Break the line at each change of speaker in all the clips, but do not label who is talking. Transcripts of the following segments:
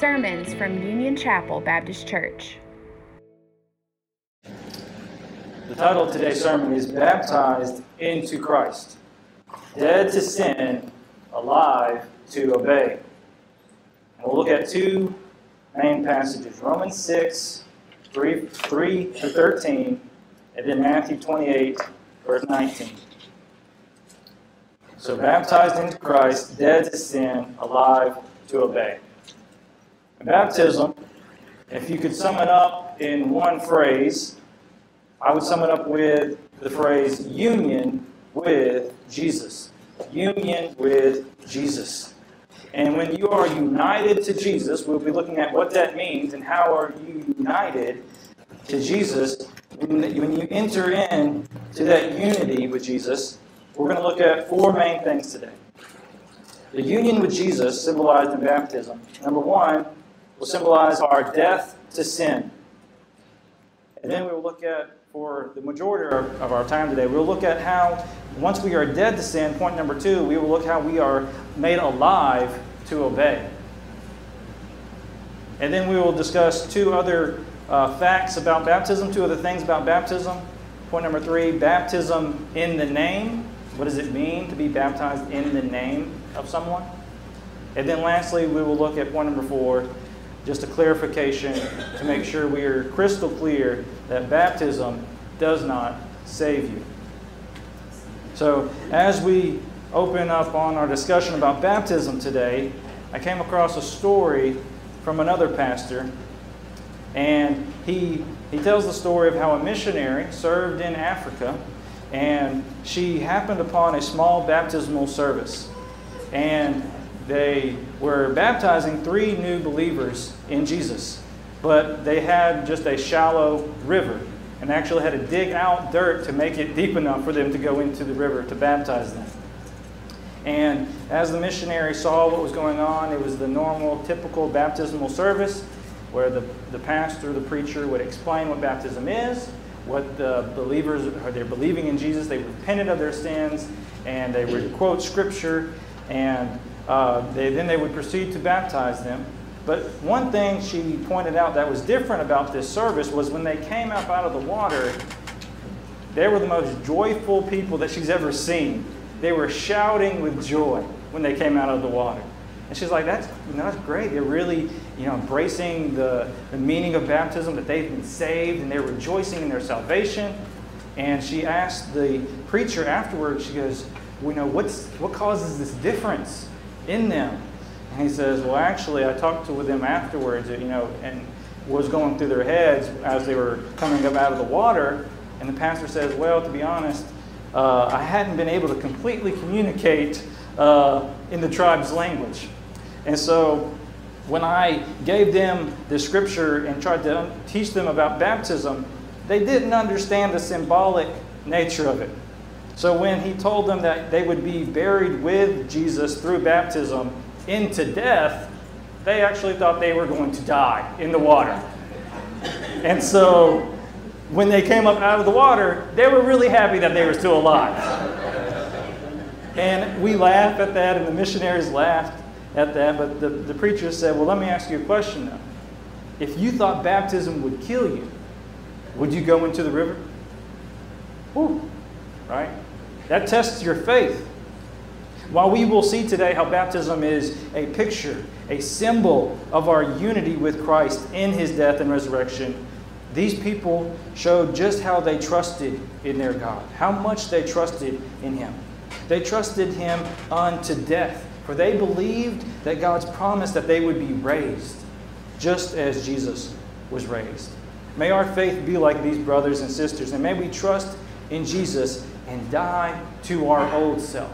Sermons from Union Chapel Baptist Church.
The title of today's sermon is Baptized into Christ Dead to Sin, Alive to Obey. And we'll look at two main passages Romans 6, 3, 3 to 13, and then Matthew 28, verse 19. So, baptized into Christ, dead to sin, alive to obey. Baptism, if you could sum it up in one phrase, I would sum it up with the phrase union with Jesus. Union with Jesus. And when you are united to Jesus, we'll be looking at what that means and how are you united to Jesus. When you enter in to that unity with Jesus, we're going to look at four main things today. The union with Jesus, symbolized in baptism. Number one, will symbolize our death to sin. And then we will look at, for the majority of our time today, we'll look at how, once we are dead to sin, point number two, we will look how we are made alive to obey. And then we will discuss two other uh, facts about baptism, two other things about baptism. Point number three baptism in the name. What does it mean to be baptized in the name of someone? And then lastly, we will look at point number four just a clarification to make sure we are crystal clear that baptism does not save you. So, as we open up on our discussion about baptism today, I came across a story from another pastor, and he, he tells the story of how a missionary served in Africa, and she happened upon a small baptismal service. And they were baptizing three new believers in Jesus, but they had just a shallow river and actually had to dig out dirt to make it deep enough for them to go into the river to baptize them. And as the missionary saw what was going on, it was the normal, typical baptismal service where the, the pastor, the preacher would explain what baptism is, what the believers are they're believing in Jesus, they repented of their sins, and they would quote scripture and uh, they, then they would proceed to baptize them. But one thing she pointed out that was different about this service was when they came up out of the water, they were the most joyful people that she's ever seen. They were shouting with joy when they came out of the water. And she's like, that's, that's great. They're really you know, embracing the, the meaning of baptism, that they've been saved, and they're rejoicing in their salvation. And she asked the preacher afterwards, she goes, you know, what's, what causes this difference? in them. And he says, Well, actually, I talked to with them afterwards, you know, and was going through their heads as they were coming up out of the water. And the pastor says, Well, to be honest, uh, I hadn't been able to completely communicate uh, in the tribe's language. And so when I gave them the scripture and tried to teach them about baptism, they didn't understand the symbolic nature of it. So when he told them that they would be buried with Jesus through baptism into death, they actually thought they were going to die in the water. And so when they came up out of the water, they were really happy that they were still alive. And we laugh at that, and the missionaries laughed at that, but the, the preacher said, Well, let me ask you a question now. If you thought baptism would kill you, would you go into the river? Whew, right? That tests your faith. While we will see today how baptism is a picture, a symbol of our unity with Christ in his death and resurrection, these people showed just how they trusted in their God, how much they trusted in him. They trusted him unto death, for they believed that God's promise that they would be raised, just as Jesus was raised. May our faith be like these brothers and sisters, and may we trust in Jesus and die to our old self,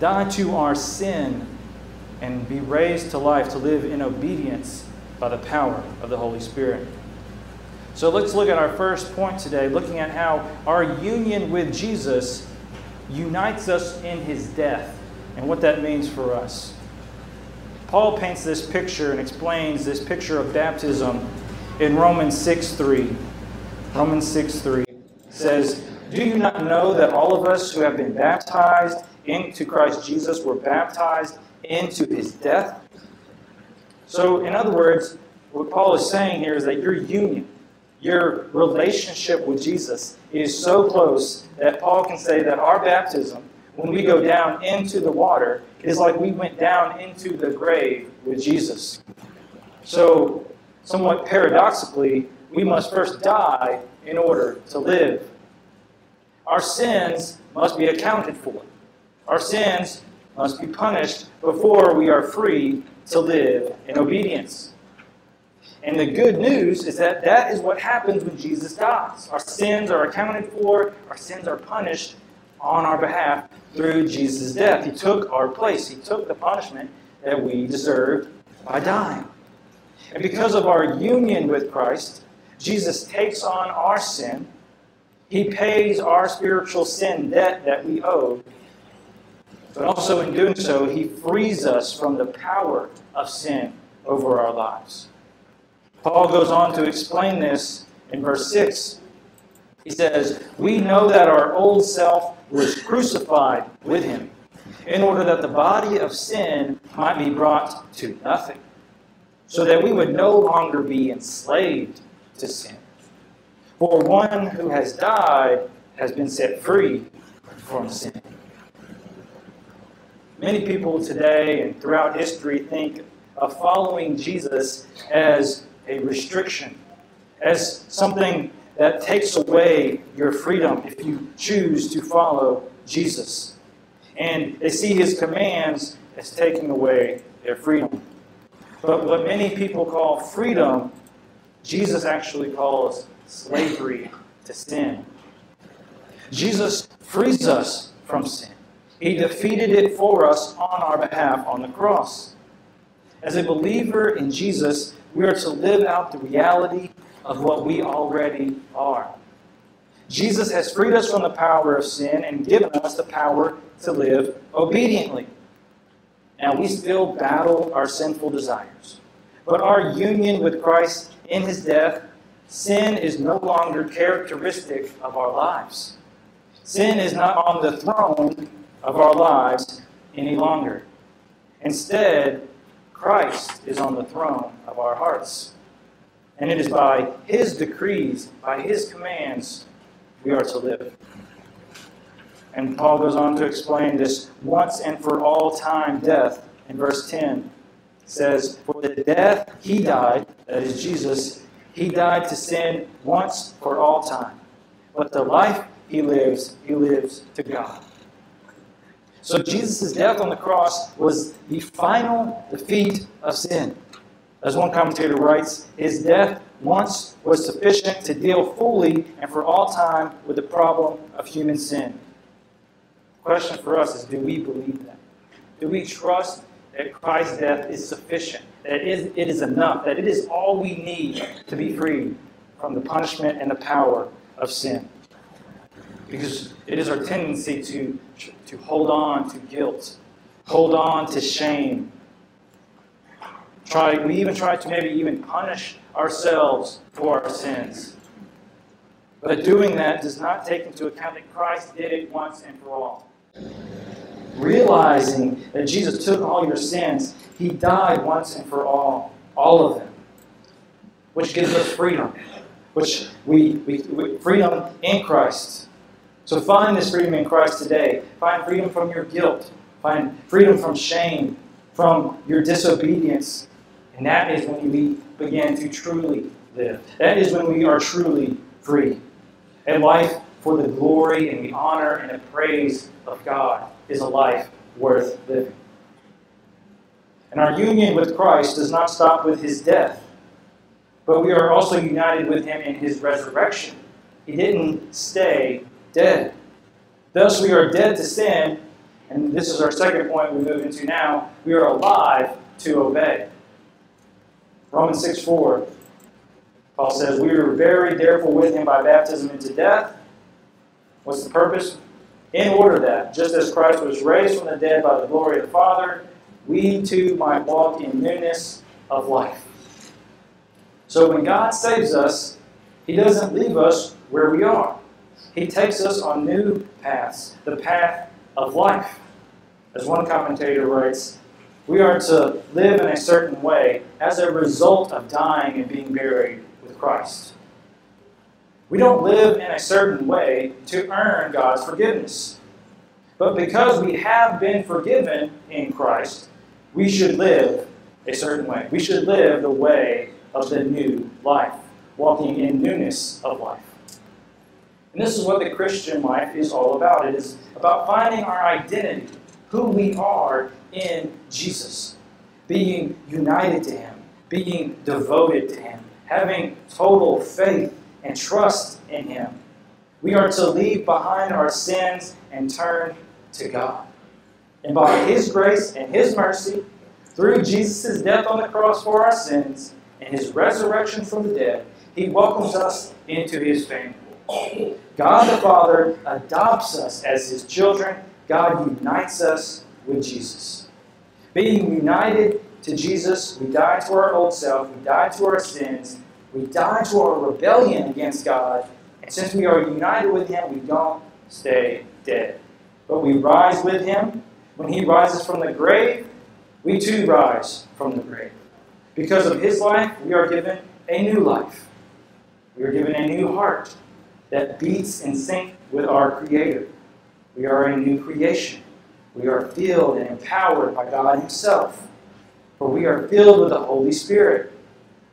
die to our sin, and be raised to life to live in obedience by the power of the Holy Spirit. So let's look at our first point today, looking at how our union with Jesus unites us in his death and what that means for us. Paul paints this picture and explains this picture of baptism in Romans 6 3. Romans 6 3 says, do you not know that all of us who have been baptized into Christ Jesus were baptized into his death. So, in other words, what Paul is saying here is that your union, your relationship with Jesus is so close that Paul can say that our baptism, when we go down into the water, is like we went down into the grave with Jesus. So, somewhat paradoxically, we must first die in order to live. Our sins must be accounted for. Our sins must be punished before we are free to live in obedience. And the good news is that that is what happens when Jesus dies. Our sins are accounted for, our sins are punished on our behalf through Jesus' death. He took our place, He took the punishment that we deserved by dying. And because of our union with Christ, Jesus takes on our sin. He pays our spiritual sin debt that we owe. But also, in doing so, He frees us from the power of sin over our lives. Paul goes on to explain this in verse 6. He says, We know that our old self was crucified with him in order that the body of sin might be brought to nothing, so that we would no longer be enslaved to sin. For one who has died has been set free from sin. Many people today and throughout history think of following Jesus as a restriction, as something that takes away your freedom if you choose to follow Jesus. And they see his commands as taking away their freedom. But what many people call freedom, Jesus actually calls slavery to sin. Jesus frees us from sin. He defeated it for us on our behalf on the cross. As a believer in Jesus, we are to live out the reality of what we already are. Jesus has freed us from the power of sin and given us the power to live obediently. Now, we still battle our sinful desires, but our union with Christ in his death, sin is no longer characteristic of our lives. Sin is not on the throne of our lives any longer. Instead, Christ is on the throne of our hearts. And it is by his decrees, by his commands, we are to live. And Paul goes on to explain this once and for all time death in verse 10. It says, For the death he died, that is Jesus, he died to sin once for all time. But the life he lives, he lives to God. So Jesus' death on the cross was the final defeat of sin. As one commentator writes, his death once was sufficient to deal fully and for all time with the problem of human sin. The question for us is do we believe that? Do we trust that Christ's death is sufficient, that it is, enough, that it is all we need to be free from the punishment and the power of sin? Because it is our tendency to, to hold on to guilt, hold on to shame. Try, we even try to maybe even punish ourselves for our sins. But doing that does not take into account that Christ did it once and for all. Realizing that Jesus took all your sins, He died once and for all, all of them, which gives us freedom, which we, we, we freedom in Christ. So find this freedom in Christ today. Find freedom from your guilt. Find freedom from shame, from your disobedience. And that is when we begin to truly live. That is when we are truly free. A life for the glory and the honor and the praise of God is a life worth living. And our union with Christ does not stop with his death, but we are also united with him in his resurrection. He didn't stay dead. Thus, we are dead to sin, and this is our second point we move into now. We are alive to obey. Romans 6 4, Paul says, We were buried, therefore, with him by baptism into death. What's the purpose? In order that, just as Christ was raised from the dead by the glory of the Father, we too might walk in newness of life. So when God saves us, He doesn't leave us where we are. He takes us on new paths, the path of life. As one commentator writes, We are to live in a certain way as a result of dying and being buried with Christ. We don't live in a certain way to earn God's forgiveness. But because we have been forgiven in Christ, we should live a certain way. We should live the way of the new life, walking in newness of life. And this is what the Christian life is all about. It is about finding our identity, who we are in Jesus, being united to Him, being devoted to Him, having total faith and trust in Him. We are to leave behind our sins and turn to God. And by His grace and His mercy, through Jesus' death on the cross for our sins and His resurrection from the dead, He welcomes us into His family. God the Father adopts us as His children. God unites us with Jesus. Being united to Jesus, we die to our old self, we die to our sins, we die to our rebellion against God, and since we are united with Him, we don't stay dead. But we rise with Him. When He rises from the grave, we too rise from the grave. Because of His life, we are given a new life. We are given a new heart that beats in sync with our Creator. We are a new creation. We are filled and empowered by God Himself. For we are filled with the Holy Spirit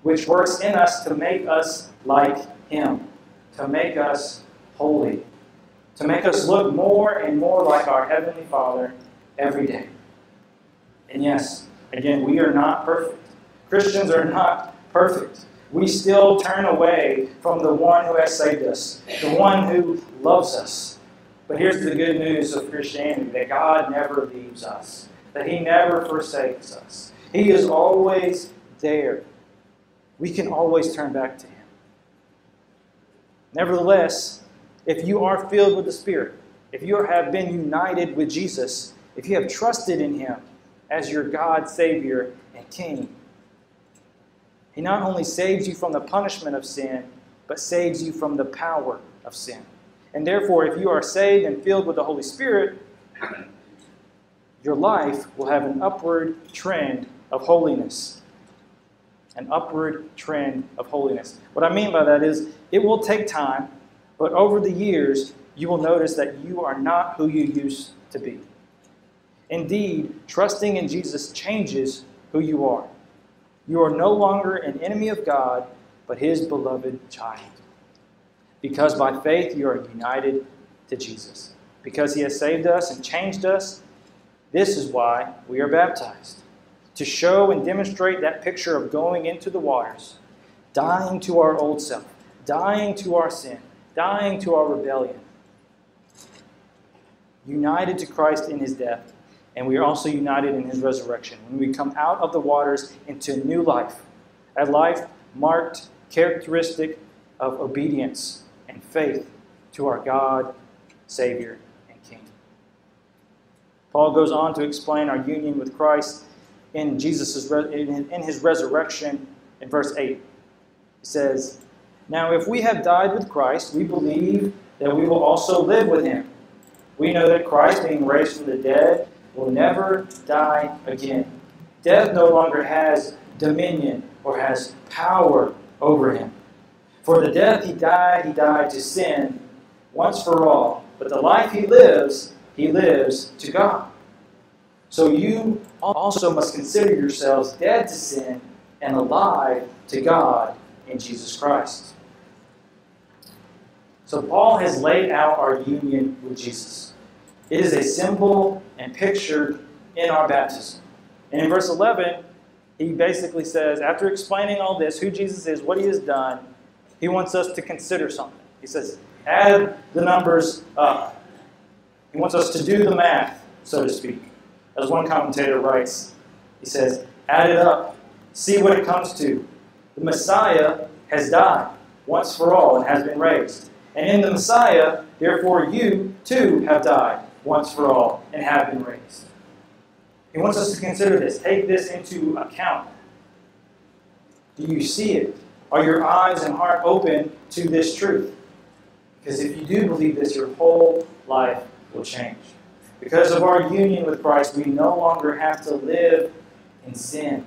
which works in us to make us like Him, to make us holy, to make us look more and more like our Heavenly Father every day. And yes, again, we are not perfect. Christians are not perfect. We still turn away from the one who has saved us, the one who loves us. But here's the good news of Christianity that God never leaves us, that He never forsakes us. He is always there we can always turn back to Him. Nevertheless, if you are filled with the Spirit, if you have been united with Jesus, if you have trusted in Him as your God, Savior, and King, He not only saves you from the punishment of sin, but saves you from the power of sin. And therefore, if you are saved and filled with the Holy Spirit, your life will have an upward trend of holiness an upward trend of holiness. What I mean by that is it will take time, but over the years, you will notice that you are not who you used to be. Indeed, trusting in Jesus changes who you are. You are no longer an enemy of God, but his beloved child. Because by faith you are united to Jesus. Because he has saved us and changed us, this is why we are baptized to show and demonstrate that picture of going into the waters, dying to our old self, dying to our sin, dying to our rebellion, united to Christ in his death, and we are also united in his resurrection. When we come out of the waters into new life, a life marked, characteristic of obedience and faith to our God, Savior, and King. Paul goes on to explain our union with Christ in Jesus' in his resurrection in verse 8. He says, Now if we have died with Christ, we believe that we will also live with him. We know that Christ, being raised from the dead, will never die again. Death no longer has dominion or has power over him. For the death he died, he died to sin once for all. But the life he lives, he lives to God. So you also must consider yourselves dead to sin and alive to God in Jesus Christ. So Paul has laid out our union with Jesus. It is a symbol and pictured in our baptism. And in verse 11, he basically says, after explaining all this, who Jesus is, what he has done, he wants us to consider something. He says, add the numbers up. He wants us to do the math, so to speak. As one commentator writes, he says, add it up, see what it comes to. The Messiah has died once for all and has been raised. And in the Messiah, therefore, you too have died once for all and have been raised. He wants us to consider this, take this into account. Do you see it? Are your eyes and heart open to this truth? Because if you do believe this, your whole life will change. Because of our union with Christ, we no longer have to live in sin.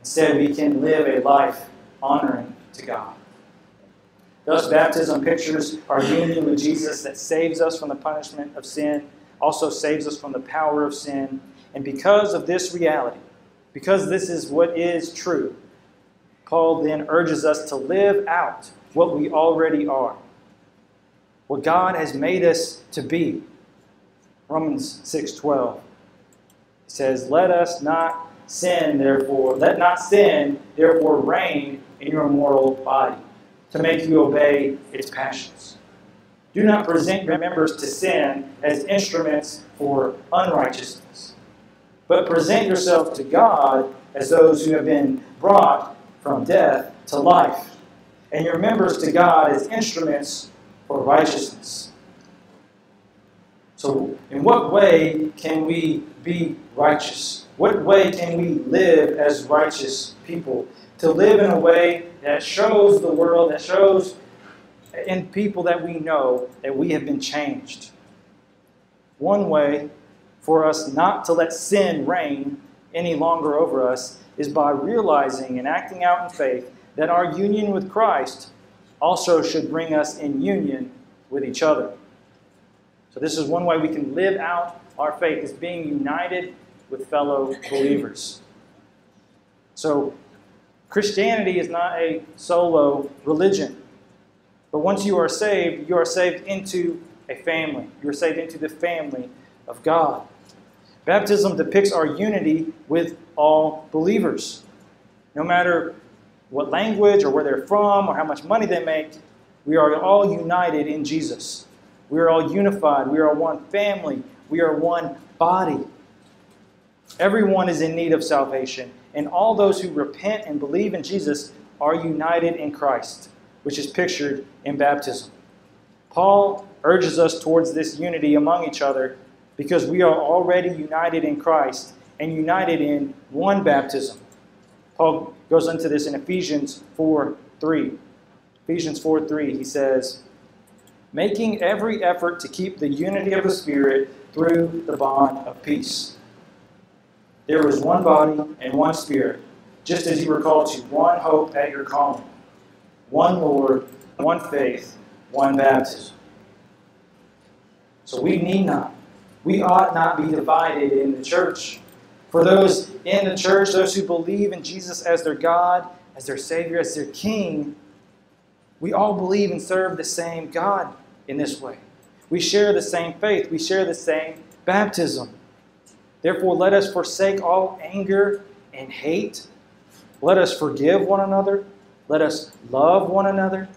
Instead, we can live a life honoring to God. Thus, baptism pictures our union with Jesus that saves us from the punishment of sin, also saves us from the power of sin. And because of this reality, because this is what is true, Paul then urges us to live out what we already are, what God has made us to be. Romans 6:12 says, "Let us not sin, therefore, let not sin, therefore reign in your mortal body, to make you obey its passions. Do not present your members to sin as instruments for unrighteousness, but present yourself to God as those who have been brought from death to life, and your members to God as instruments for righteousness. So, in what way can we be righteous? What way can we live as righteous people? To live in a way that shows the world, that shows in people that we know that we have been changed. One way for us not to let sin reign any longer over us is by realizing and acting out in faith that our union with Christ also should bring us in union with each other. So, this is one way we can live out our faith, is being united with fellow believers. So, Christianity is not a solo religion. But once you are saved, you are saved into a family. You are saved into the family of God. Baptism depicts our unity with all believers. No matter what language or where they're from or how much money they make, we are all united in Jesus. We are all unified. We are one family. We are one body. Everyone is in need of salvation, and all those who repent and believe in Jesus are united in Christ, which is pictured in baptism. Paul urges us towards this unity among each other because we are already united in Christ and united in one baptism. Paul goes into this in Ephesians 4 3. Ephesians 4 3, he says, Making every effort to keep the unity of the Spirit through the bond of peace. There was one body and one Spirit, just as you were called to one hope at your calling, one Lord, one faith, one baptism. So we need not, we ought not be divided in the church. For those in the church, those who believe in Jesus as their God, as their Savior, as their King, we all believe and serve the same God in this way. We share the same faith, we share the same baptism. Therefore, let us forsake all anger and hate. Let us forgive one another. Let us love one another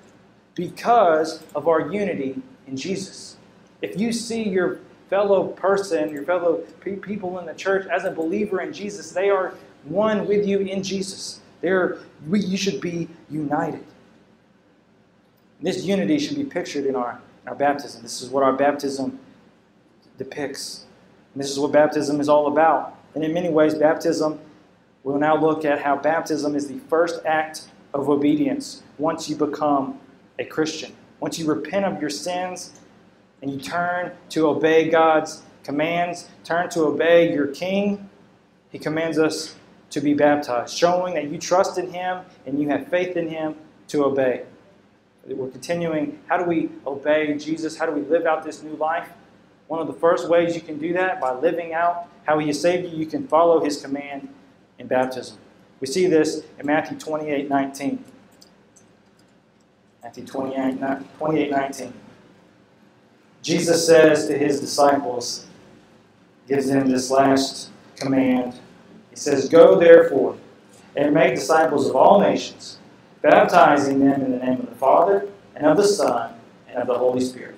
because of our unity in Jesus. If you see your fellow person, your fellow people in the church as a believer in Jesus, they are one with you in Jesus. They're, we, you should be united. This unity should be pictured in our, our baptism. This is what our baptism depicts. And this is what baptism is all about. And in many ways, baptism, we'll now look at how baptism is the first act of obedience once you become a Christian. Once you repent of your sins and you turn to obey God's commands, turn to obey your King, He commands us to be baptized, showing that you trust in Him and you have faith in Him to obey. We're continuing. How do we obey Jesus? How do we live out this new life? One of the first ways you can do that by living out how He has saved you, you can follow His command in baptism. We see this in Matthew 28 19. Matthew 28, 28 19. Jesus says to his disciples, gives them this last command. He says, Go therefore and make disciples of all nations, baptizing them in the name of the Father, and of the Son, and of the Holy Spirit.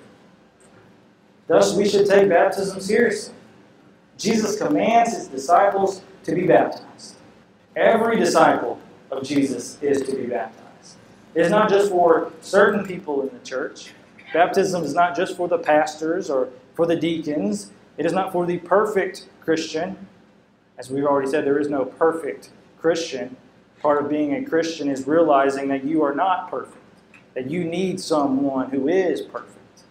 Thus, we should take baptism seriously. Jesus commands his disciples to be baptized. Every disciple of Jesus is to be baptized. It's not just for certain people in the church. Baptism is not just for the pastors or for the deacons. It is not for the perfect Christian. As we've already said, there is no perfect Christian. Part of being a Christian is realizing that you are not perfect, that you need someone who is perfect.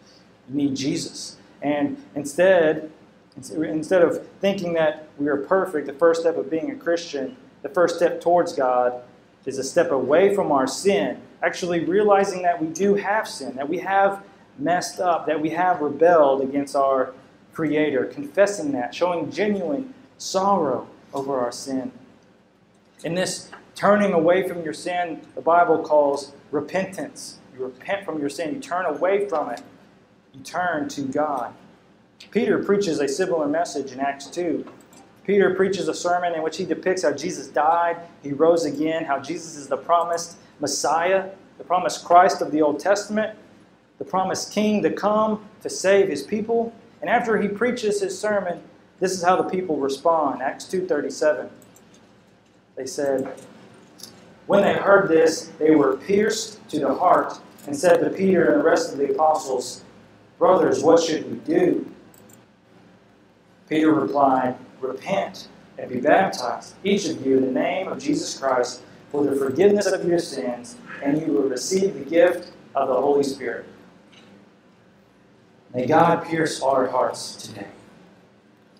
You need Jesus. And instead, Instead of thinking that we are perfect, the first step of being a Christian, the first step towards God, is a step away from our sin, actually realizing that we do have sin, that we have messed up, that we have rebelled against our Creator, confessing that, showing genuine sorrow over our sin. In this turning away from your sin, the Bible calls repentance. You repent from your sin, you turn away from it, you turn to God. Peter preaches a similar message in Acts 2. Peter preaches a sermon in which he depicts how Jesus died, he rose again, how Jesus is the promised Messiah, the promised Christ of the Old Testament, the promised King to come to save his people. And after he preaches his sermon, this is how the people respond. Acts 2:37. They said, "When they heard this, they were pierced to the heart and said to Peter and the rest of the apostles, "Brothers, what should we do?" Peter replied, Repent and be baptized, each of you, in the name of Jesus Christ, for the forgiveness of your sins, and you will receive the gift of the Holy Spirit. May God pierce our hearts today.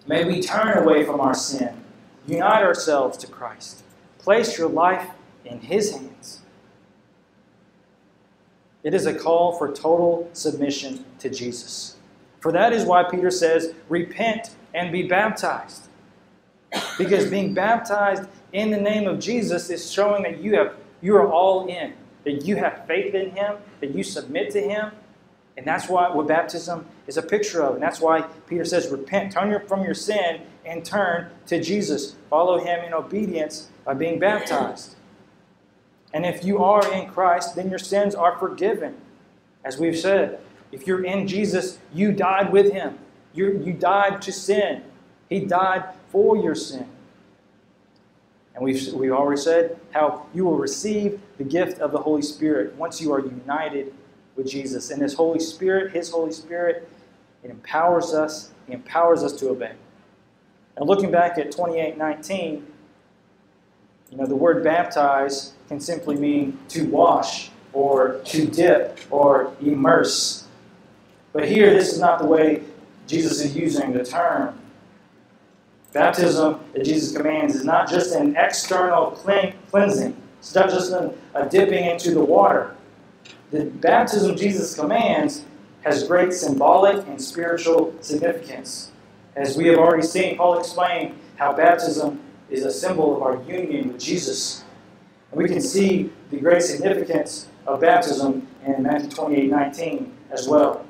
May we turn away from our sin, unite ourselves to Christ, place your life in His hands. It is a call for total submission to Jesus. For that is why Peter says, Repent and be baptized. Because being baptized in the name of Jesus is showing that you have you are all in, that you have faith in him, that you submit to him. And that's why what baptism is a picture of. And that's why Peter says, repent, turn from your sin and turn to Jesus. Follow him in obedience by being baptized. And if you are in Christ, then your sins are forgiven. As we've said, if you're in Jesus, you died with him. You, you died to sin. He died for your sin. And we've, we've already said how you will receive the gift of the Holy Spirit once you are united with Jesus. And His Holy Spirit, His Holy Spirit, it empowers us, He empowers us to obey. And looking back at 2819, you know, the word baptize can simply mean to wash or to dip or immerse. But here, this is not the way Jesus is using the term. Baptism that Jesus commands is not just an external cleansing, it's not just a, a dipping into the water. The baptism Jesus commands has great symbolic and spiritual significance. As we have already seen, Paul explained how baptism is a symbol of our union with Jesus. And we can see the great significance of baptism in Matthew 28 19 as well.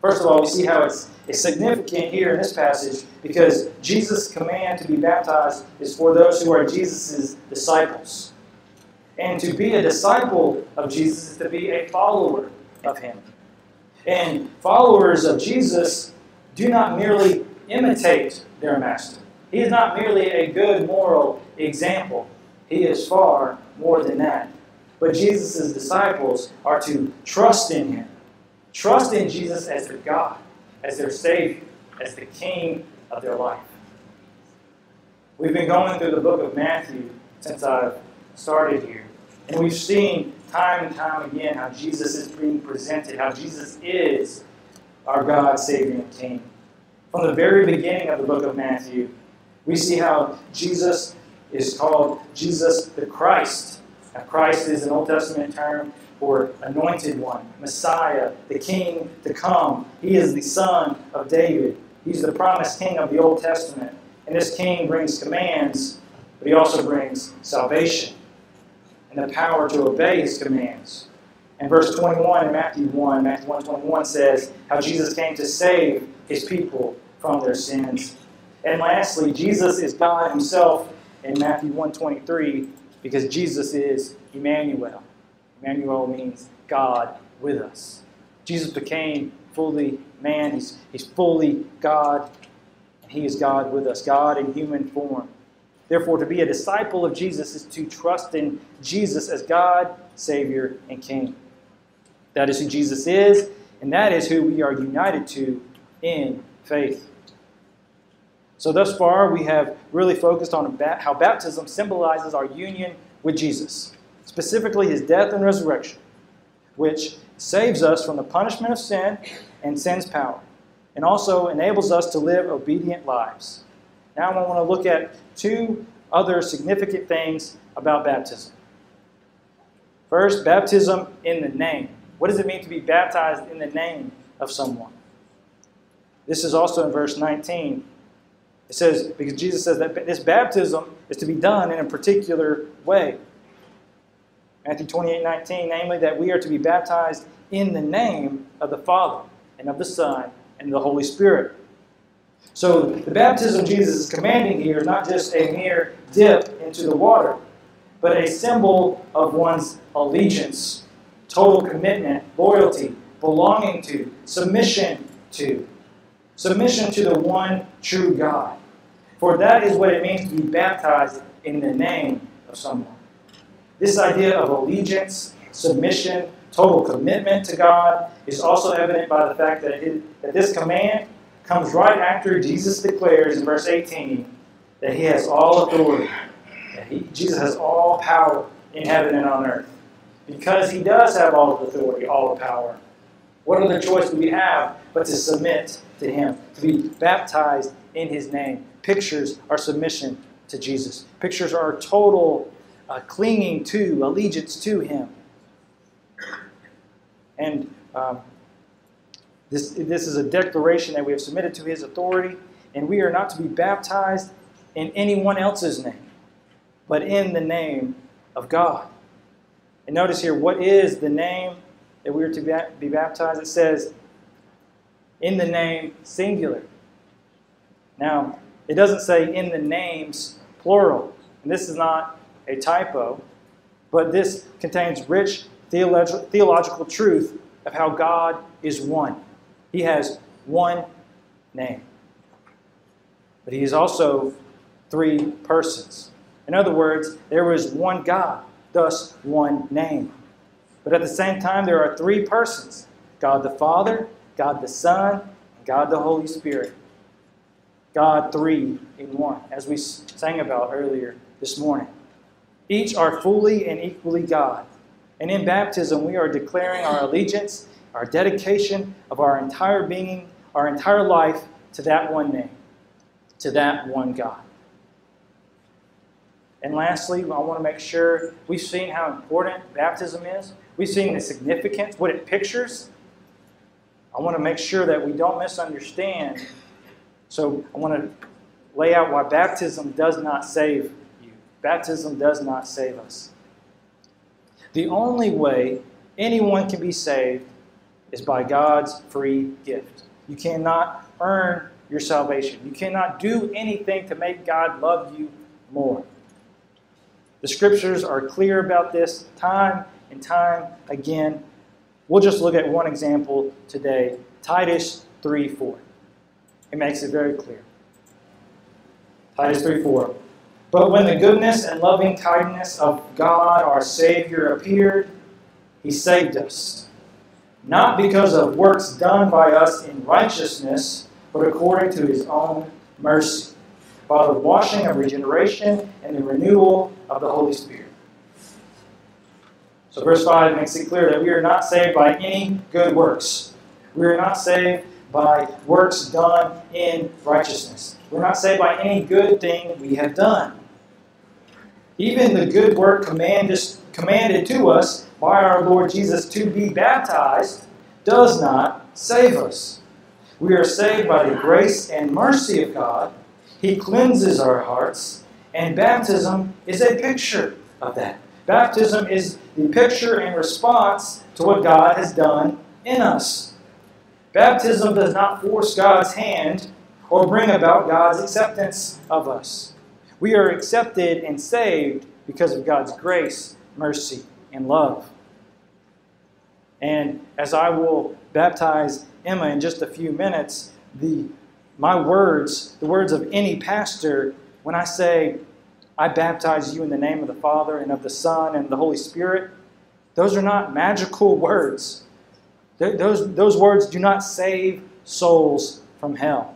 First of all, we see how it's, it's significant here in this passage because Jesus' command to be baptized is for those who are Jesus' disciples. And to be a disciple of Jesus is to be a follower of him. And followers of Jesus do not merely imitate their master. He is not merely a good moral example. He is far more than that. But Jesus' disciples are to trust in him Trust in Jesus as their God, as their Savior, as the King of their life. We've been going through the book of Matthew since I've started here, and we've seen time and time again how Jesus is being presented, how Jesus is our God, Savior, and King. From the very beginning of the book of Matthew, we see how Jesus is called Jesus the Christ. Now, Christ is an Old Testament term for anointed one, Messiah, the King to come. He is the Son of David. He's the promised King of the Old Testament. And this King brings commands, but he also brings salvation and the power to obey his commands. And verse 21 in Matthew 1, Matthew 1 21 says how Jesus came to save his people from their sins. And lastly, Jesus is God himself in Matthew 123 because Jesus is Emmanuel. Emmanuel means God with us. Jesus became fully man, he's, he's fully God, and he is God with us, God in human form. Therefore, to be a disciple of Jesus is to trust in Jesus as God, Savior, and King. That is who Jesus is, and that is who we are united to in faith. So, thus far, we have really focused on how baptism symbolizes our union with Jesus specifically his death and resurrection, which saves us from the punishment of sin and sin's power. and also enables us to live obedient lives. Now I want to look at two other significant things about baptism. First, baptism in the name. What does it mean to be baptized in the name of someone? This is also in verse 19. It says, because Jesus says that this baptism is to be done in a particular way. Matthew 28 19, namely that we are to be baptized in the name of the Father and of the Son and the Holy Spirit. So the baptism Jesus is commanding here is not just a mere dip into the water, but a symbol of one's allegiance, total commitment, loyalty, belonging to, submission to. Submission to the one true God. For that is what it means to be baptized in the name of someone. This idea of allegiance, submission, total commitment to God is also evident by the fact that, it, that this command comes right after Jesus declares in verse 18 that he has all authority. That he, Jesus has all power in heaven and on earth. Because he does have all the authority, all the power. What other choice do we have but to submit to him, to be baptized in his name? Pictures our submission to Jesus. Pictures our total uh, clinging to, allegiance to him. And um, this, this is a declaration that we have submitted to his authority, and we are not to be baptized in anyone else's name, but in the name of God. And notice here, what is the name that we are to be baptized? It says, in the name singular. Now, it doesn't say in the names plural. And this is not a typo, but this contains rich theolog- theological truth of how God is one. He has one name, but He is also three persons. In other words, there is one God, thus one name. But at the same time, there are three persons God the Father, God the Son, and God the Holy Spirit. God three in one, as we sang about earlier this morning. Each are fully and equally God. And in baptism, we are declaring our allegiance, our dedication of our entire being, our entire life to that one name, to that one God. And lastly, I want to make sure we've seen how important baptism is. We've seen the significance, what it pictures. I want to make sure that we don't misunderstand. So I want to lay out why baptism does not save you. Baptism does not save us. The only way anyone can be saved is by God's free gift. You cannot earn your salvation. You cannot do anything to make God love you more. The scriptures are clear about this time and time again. We'll just look at one example today Titus 3 4. It makes it very clear. Titus 3 4. But when the goodness and loving kindness of God our Savior appeared, He saved us. Not because of works done by us in righteousness, but according to His own mercy, by the washing of regeneration and the renewal of the Holy Spirit. So, verse 5 makes it clear that we are not saved by any good works. We are not saved by works done in righteousness. We're not saved by any good thing we have done. Even the good work commanded to us by our Lord Jesus to be baptized does not save us. We are saved by the grace and mercy of God. He cleanses our hearts, and baptism is a picture of that. Baptism is the picture and response to what God has done in us. Baptism does not force God's hand or bring about God's acceptance of us. We are accepted and saved because of God's grace, mercy, and love. And as I will baptize Emma in just a few minutes, the my words, the words of any pastor, when I say, I baptize you in the name of the Father and of the Son and the Holy Spirit, those are not magical words. Those, those words do not save souls from hell.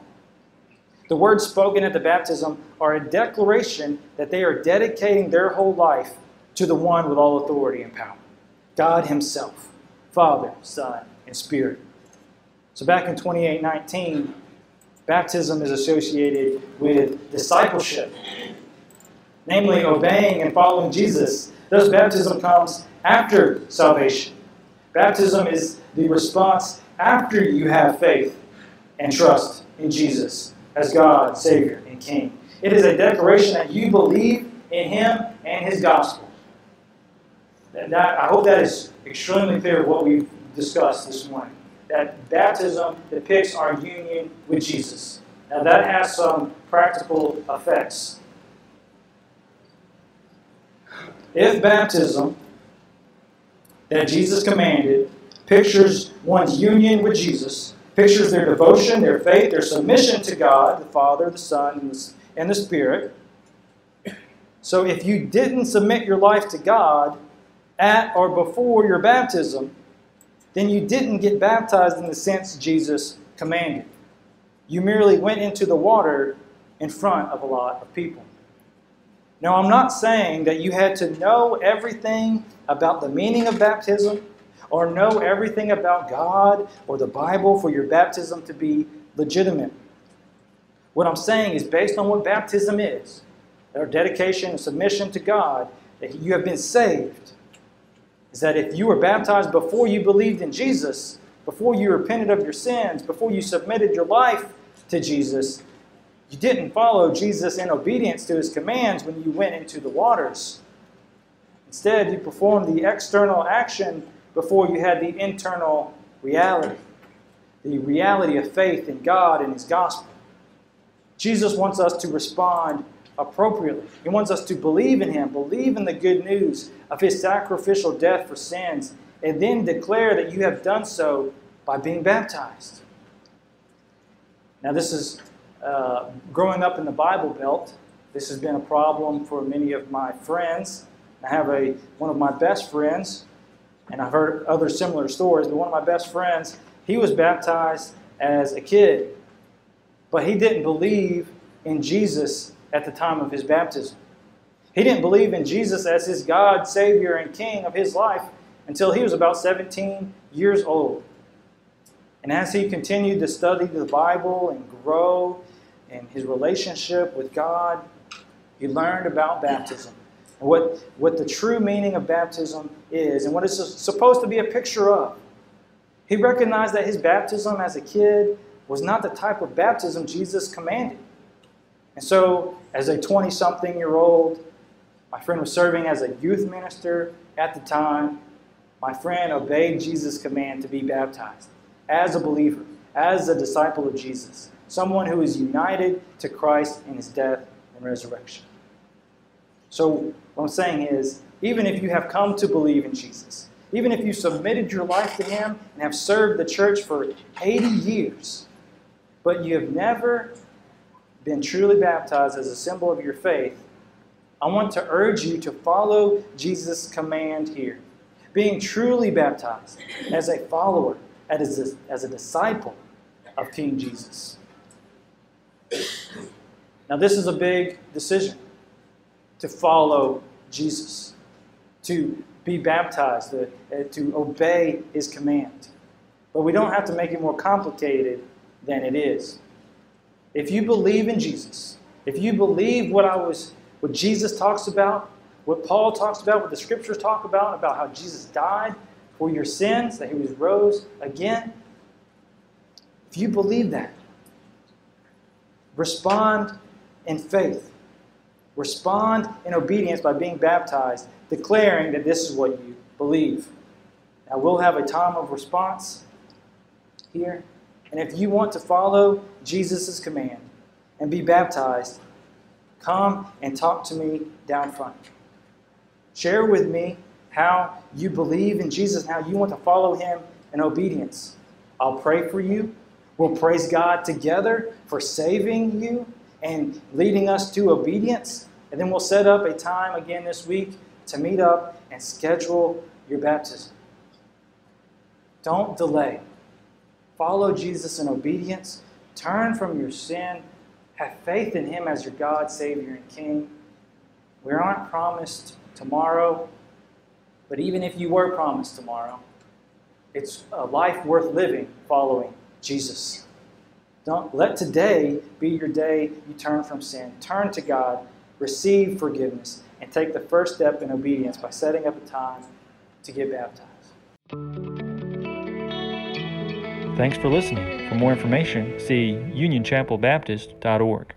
The words spoken at the baptism are a declaration that they are dedicating their whole life to the one with all authority and power God Himself, Father, Son, and Spirit. So back in 2819, baptism is associated with discipleship, namely obeying and following Jesus. Thus, baptism comes after salvation. Baptism is the response after you have faith and trust in Jesus as God, Savior, and King. It is a declaration that you believe in Him and His gospel. And that, I hope that is extremely clear what we've discussed this morning. That baptism depicts our union with Jesus. Now, that has some practical effects. If baptism that Jesus commanded pictures one's union with Jesus, pictures their devotion, their faith, their submission to God, the Father, the Son, and the Spirit. So if you didn't submit your life to God at or before your baptism, then you didn't get baptized in the sense Jesus commanded. You merely went into the water in front of a lot of people. Now, I'm not saying that you had to know everything about the meaning of baptism or know everything about God or the Bible for your baptism to be legitimate. What I'm saying is based on what baptism is, our dedication and submission to God, that you have been saved, is that if you were baptized before you believed in Jesus, before you repented of your sins, before you submitted your life to Jesus, you didn't follow Jesus in obedience to his commands when you went into the waters. Instead, you performed the external action before you had the internal reality the reality of faith in God and His gospel. Jesus wants us to respond appropriately. He wants us to believe in Him, believe in the good news of His sacrificial death for sins, and then declare that you have done so by being baptized. Now, this is uh, growing up in the Bible Belt. This has been a problem for many of my friends. I have a one of my best friends and I've heard other similar stories, but one of my best friends, he was baptized as a kid, but he didn't believe in Jesus at the time of his baptism. He didn't believe in Jesus as his God, Savior, and King of his life until he was about 17 years old. And as he continued to study the Bible and grow in his relationship with God, he learned about baptism what, what the true meaning of baptism is and what it's supposed to be a picture of. He recognized that his baptism as a kid was not the type of baptism Jesus commanded. And so, as a 20 something year old, my friend was serving as a youth minister at the time. My friend obeyed Jesus' command to be baptized as a believer, as a disciple of Jesus, someone who is united to Christ in his death and resurrection. So, what I'm saying is, even if you have come to believe in Jesus, even if you submitted your life to Him and have served the church for 80 years, but you have never been truly baptized as a symbol of your faith, I want to urge you to follow Jesus' command here. Being truly baptized as a follower, as a, as a disciple of King Jesus. Now, this is a big decision to follow Jesus, to be baptized, to, uh, to obey his command. But we don't have to make it more complicated than it is. If you believe in Jesus, if you believe what I was what Jesus talks about, what Paul talks about, what the scriptures talk about, about how Jesus died for your sins, that he was rose again, if you believe that, respond in faith. Respond in obedience by being baptized, declaring that this is what you believe. Now, we'll have a time of response here. And if you want to follow Jesus' command and be baptized, come and talk to me down front. Share with me how you believe in Jesus and how you want to follow him in obedience. I'll pray for you. We'll praise God together for saving you and leading us to obedience. And then we'll set up a time again this week to meet up and schedule your baptism. Don't delay. Follow Jesus in obedience. Turn from your sin. Have faith in Him as your God, Savior, and King. We aren't promised tomorrow, but even if you were promised tomorrow, it's a life worth living following Jesus. Don't let today be your day you turn from sin. Turn to God, receive forgiveness, and take the first step in obedience by setting up a time to get baptized.
Thanks for listening. For more information, see unionchapelbaptist.org.